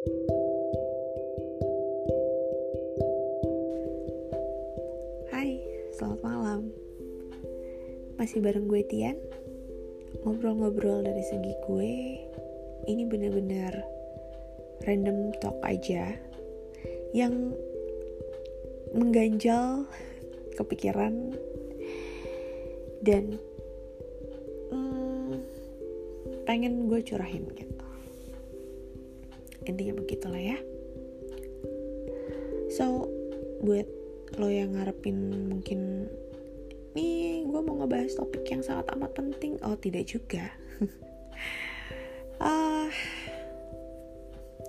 Hai, selamat malam. Masih bareng gue Tian. Ngobrol-ngobrol dari segi gue Ini bener-bener random talk aja Yang mengganjal kepikiran Dan hmm, pengen gue curahin gitu Intinya begitulah ya. So, buat lo yang ngarepin mungkin nih gue mau ngebahas topik yang sangat amat penting. Oh tidak juga. Ah uh,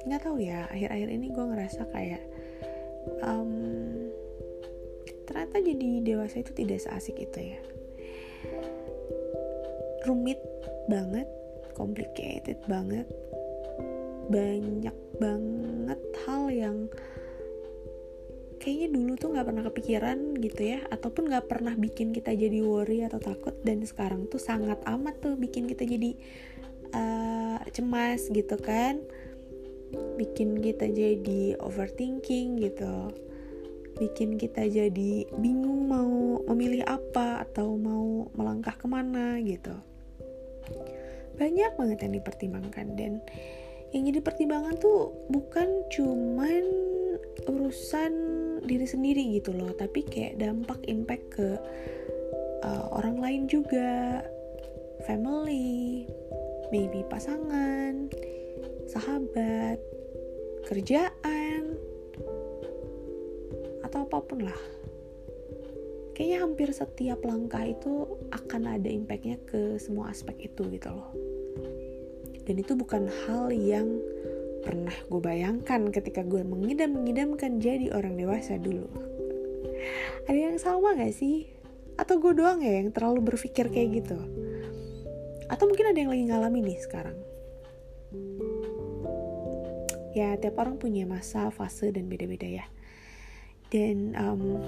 nggak tahu ya akhir-akhir ini gue ngerasa kayak um, ternyata jadi dewasa itu tidak seasik itu ya. Rumit banget complicated banget banyak banget hal yang kayaknya dulu tuh nggak pernah kepikiran gitu ya ataupun nggak pernah bikin kita jadi worry atau takut dan sekarang tuh sangat amat tuh bikin kita jadi uh, cemas gitu kan. Bikin kita jadi overthinking gitu. Bikin kita jadi bingung mau memilih apa atau mau melangkah ke mana gitu. Banyak banget yang dipertimbangkan dan yang jadi pertimbangan tuh bukan cuman urusan diri sendiri gitu loh tapi kayak dampak impact ke uh, orang lain juga. Family maybe pasangan sahabat kerjaan atau apa pun lah. Kayaknya hampir setiap langkah itu akan ada impactnya ke semua aspek itu gitu loh dan itu bukan hal yang pernah gue bayangkan ketika gue mengidam-ngidamkan jadi orang dewasa dulu. Ada yang sama gak sih? Atau gue doang ya yang terlalu berpikir kayak gitu? Atau mungkin ada yang lagi ngalamin nih sekarang? Ya, tiap orang punya masa, fase, dan beda-beda ya. Dan um,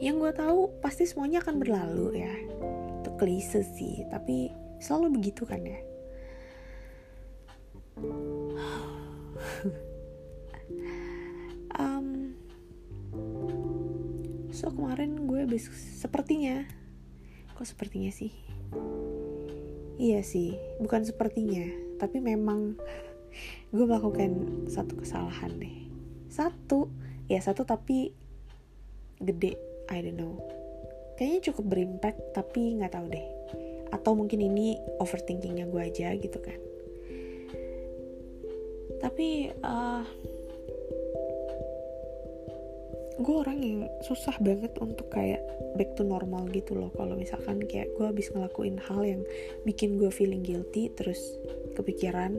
yang gue tahu pasti semuanya akan berlalu ya. Itu klise sih, tapi selalu begitu kan ya? Um, so kemarin gue besok sepertinya. Kok sepertinya sih? Iya sih bukan sepertinya. Tapi memang gue melakukan satu kesalahan deh. Satu. Ya satu tapi gede. I don't know. Kayaknya cukup berimpact tapi nggak tahu deh atau mungkin ini overthinkingnya gue aja gitu kan. Tapi uh, gue orang yang susah banget untuk kayak back to normal gitu loh. Kalau misalkan kayak gue habis ngelakuin hal yang bikin gue feeling guilty terus kepikiran.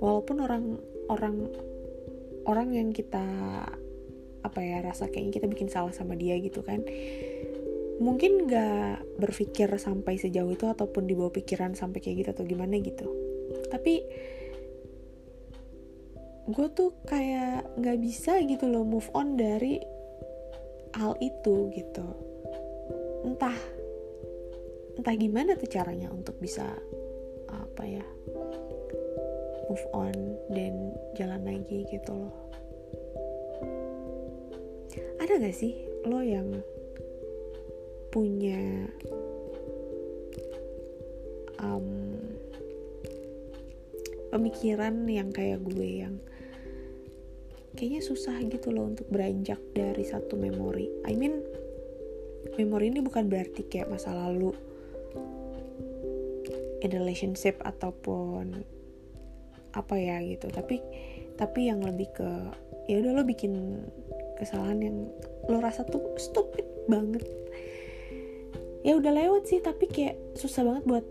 Walaupun orang orang orang yang kita apa ya rasa kayaknya kita bikin salah sama dia gitu kan mungkin gak berpikir sampai sejauh itu ataupun dibawa pikiran sampai kayak gitu atau gimana gitu. Tapi gue tuh kayak nggak bisa gitu loh move on dari hal itu gitu. Entah entah gimana tuh caranya untuk bisa apa ya move on dan jalan lagi gitu loh. Ada gak sih lo yang punya um, pemikiran yang kayak gue yang kayaknya susah gitu loh untuk beranjak dari satu memori. I mean memori ini bukan berarti kayak masa lalu in relationship ataupun apa ya gitu. Tapi tapi yang lebih ke ya udah lo bikin kesalahan yang lo rasa tuh stupid banget ya udah lewat sih tapi kayak susah banget buat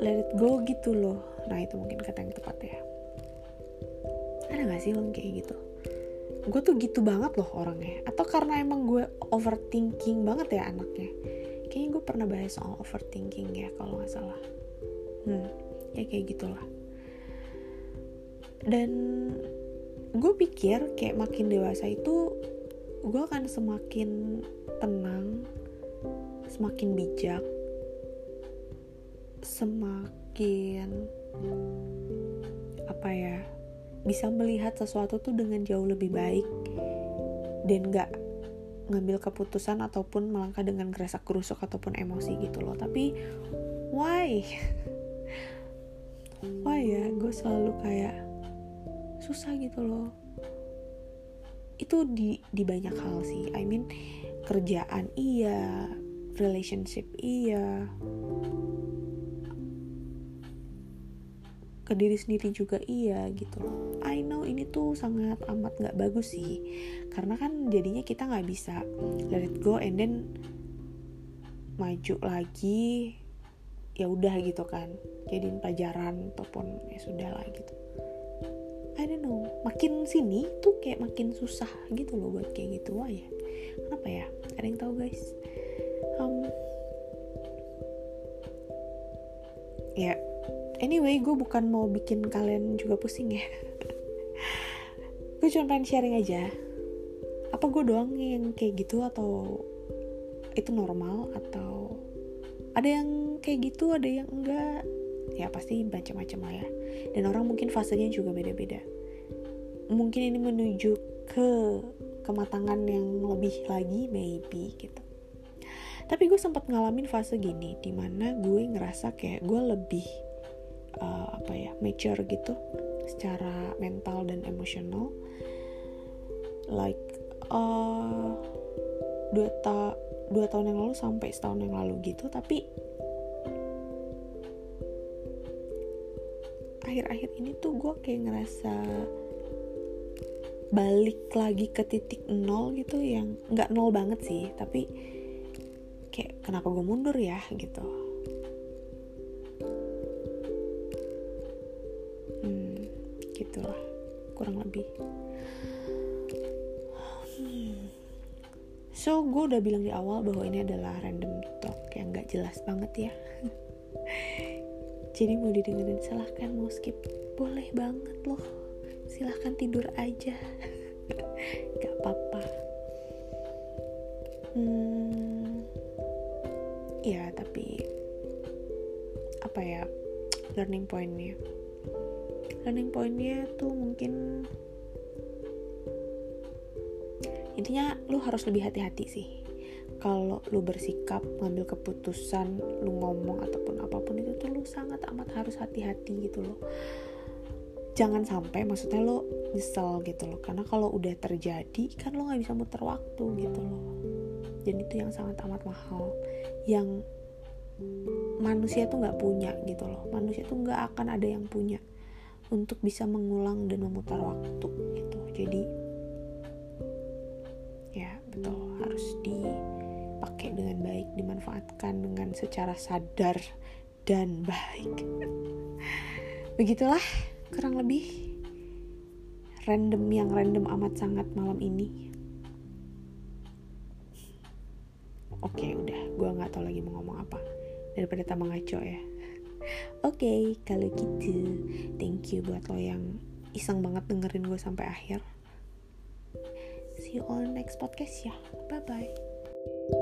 let it go gitu loh. Nah itu mungkin kata yang tepat ya. Ada gak sih lo kayak gitu? Gue tuh gitu banget loh orangnya. Atau karena emang gue overthinking banget ya anaknya. Kayaknya gue pernah bahas soal overthinking ya kalau nggak salah. Hmm ya kayak gitulah. Dan gue pikir kayak makin dewasa itu gue akan semakin tenang semakin bijak semakin apa ya bisa melihat sesuatu tuh dengan jauh lebih baik dan gak ngambil keputusan ataupun melangkah dengan gerasak gerusuk ataupun emosi gitu loh. Tapi why? Why ya? Gue selalu kayak susah gitu loh. Itu di di banyak hal sih. I mean kerjaan iya relationship iya. Ke diri sendiri juga iya gitu loh. I know ini tuh sangat amat nggak bagus sih. Karena kan jadinya kita nggak bisa let it go and then maju lagi ya udah gitu kan. Jadiin pelajaran ataupun ya sudah lah gitu. I don't know. Makin sini tuh kayak makin susah gitu loh buat kayak gitu. Wah ya kenapa ya? Ada yang tahu guys um, ya anyway gue bukan mau bikin kalian juga pusing ya. Gue cuma pengen sharing aja. Apa gue doang yang kayak gitu atau itu normal atau ada yang kayak gitu ada yang enggak? Ya pasti macam-macam lah ya. Dan orang mungkin fasenya juga beda-beda. Mungkin ini menuju ke kematangan yang lebih lagi maybe gitu tapi gue sempat ngalamin fase gini di mana gue ngerasa kayak gue lebih uh, apa ya mature gitu secara mental dan emosional. Like uh, dua ta dua tahun yang lalu sampai setahun yang lalu gitu tapi akhir-akhir ini tuh gue kayak ngerasa balik lagi ke titik nol gitu yang nggak nol banget sih tapi kayak kenapa gue mundur ya? gitu. Gitulah kurang lebih. Hmm. so gue udah bilang di awal bahwa ini adalah random talk yang gak jelas banget ya. Jadi mau didengerin silahkan mau skip. Boleh banget loh. Silahkan tidur aja apa ya learning pointnya. Learning pointnya tuh mungkin intinya lu harus lebih hati-hati sih. Kalau lu bersikap ngambil keputusan lu ngomong ataupun apa pun itu tuh lu sangat amat harus hati-hati gitu loh. Jangan sampai maksudnya lo nyesel gitu loh. Karena kalau udah terjadi kan lo nggak bisa muter waktu gitu loh. Dan itu yang sangat amat mahal. Yang manusia tuh nggak punya gitu loh. Manusia tuh nggak akan ada yang punya untuk bisa mengulang dan memutar waktu gitu. Jadi ya betul harus dipakai dengan baik dimanfaatkan dengan secara sadar dan baik. Begitulah kurang lebih random yang random amat sangat malam ini. Oke udah. Gue nggak tahu lagi mau ngomong apa daripada tambah ngaco ya Oke, okay, kalau gitu, thank you buat lo yang iseng banget dengerin gue sampai akhir. See you on next podcast ya. Bye bye.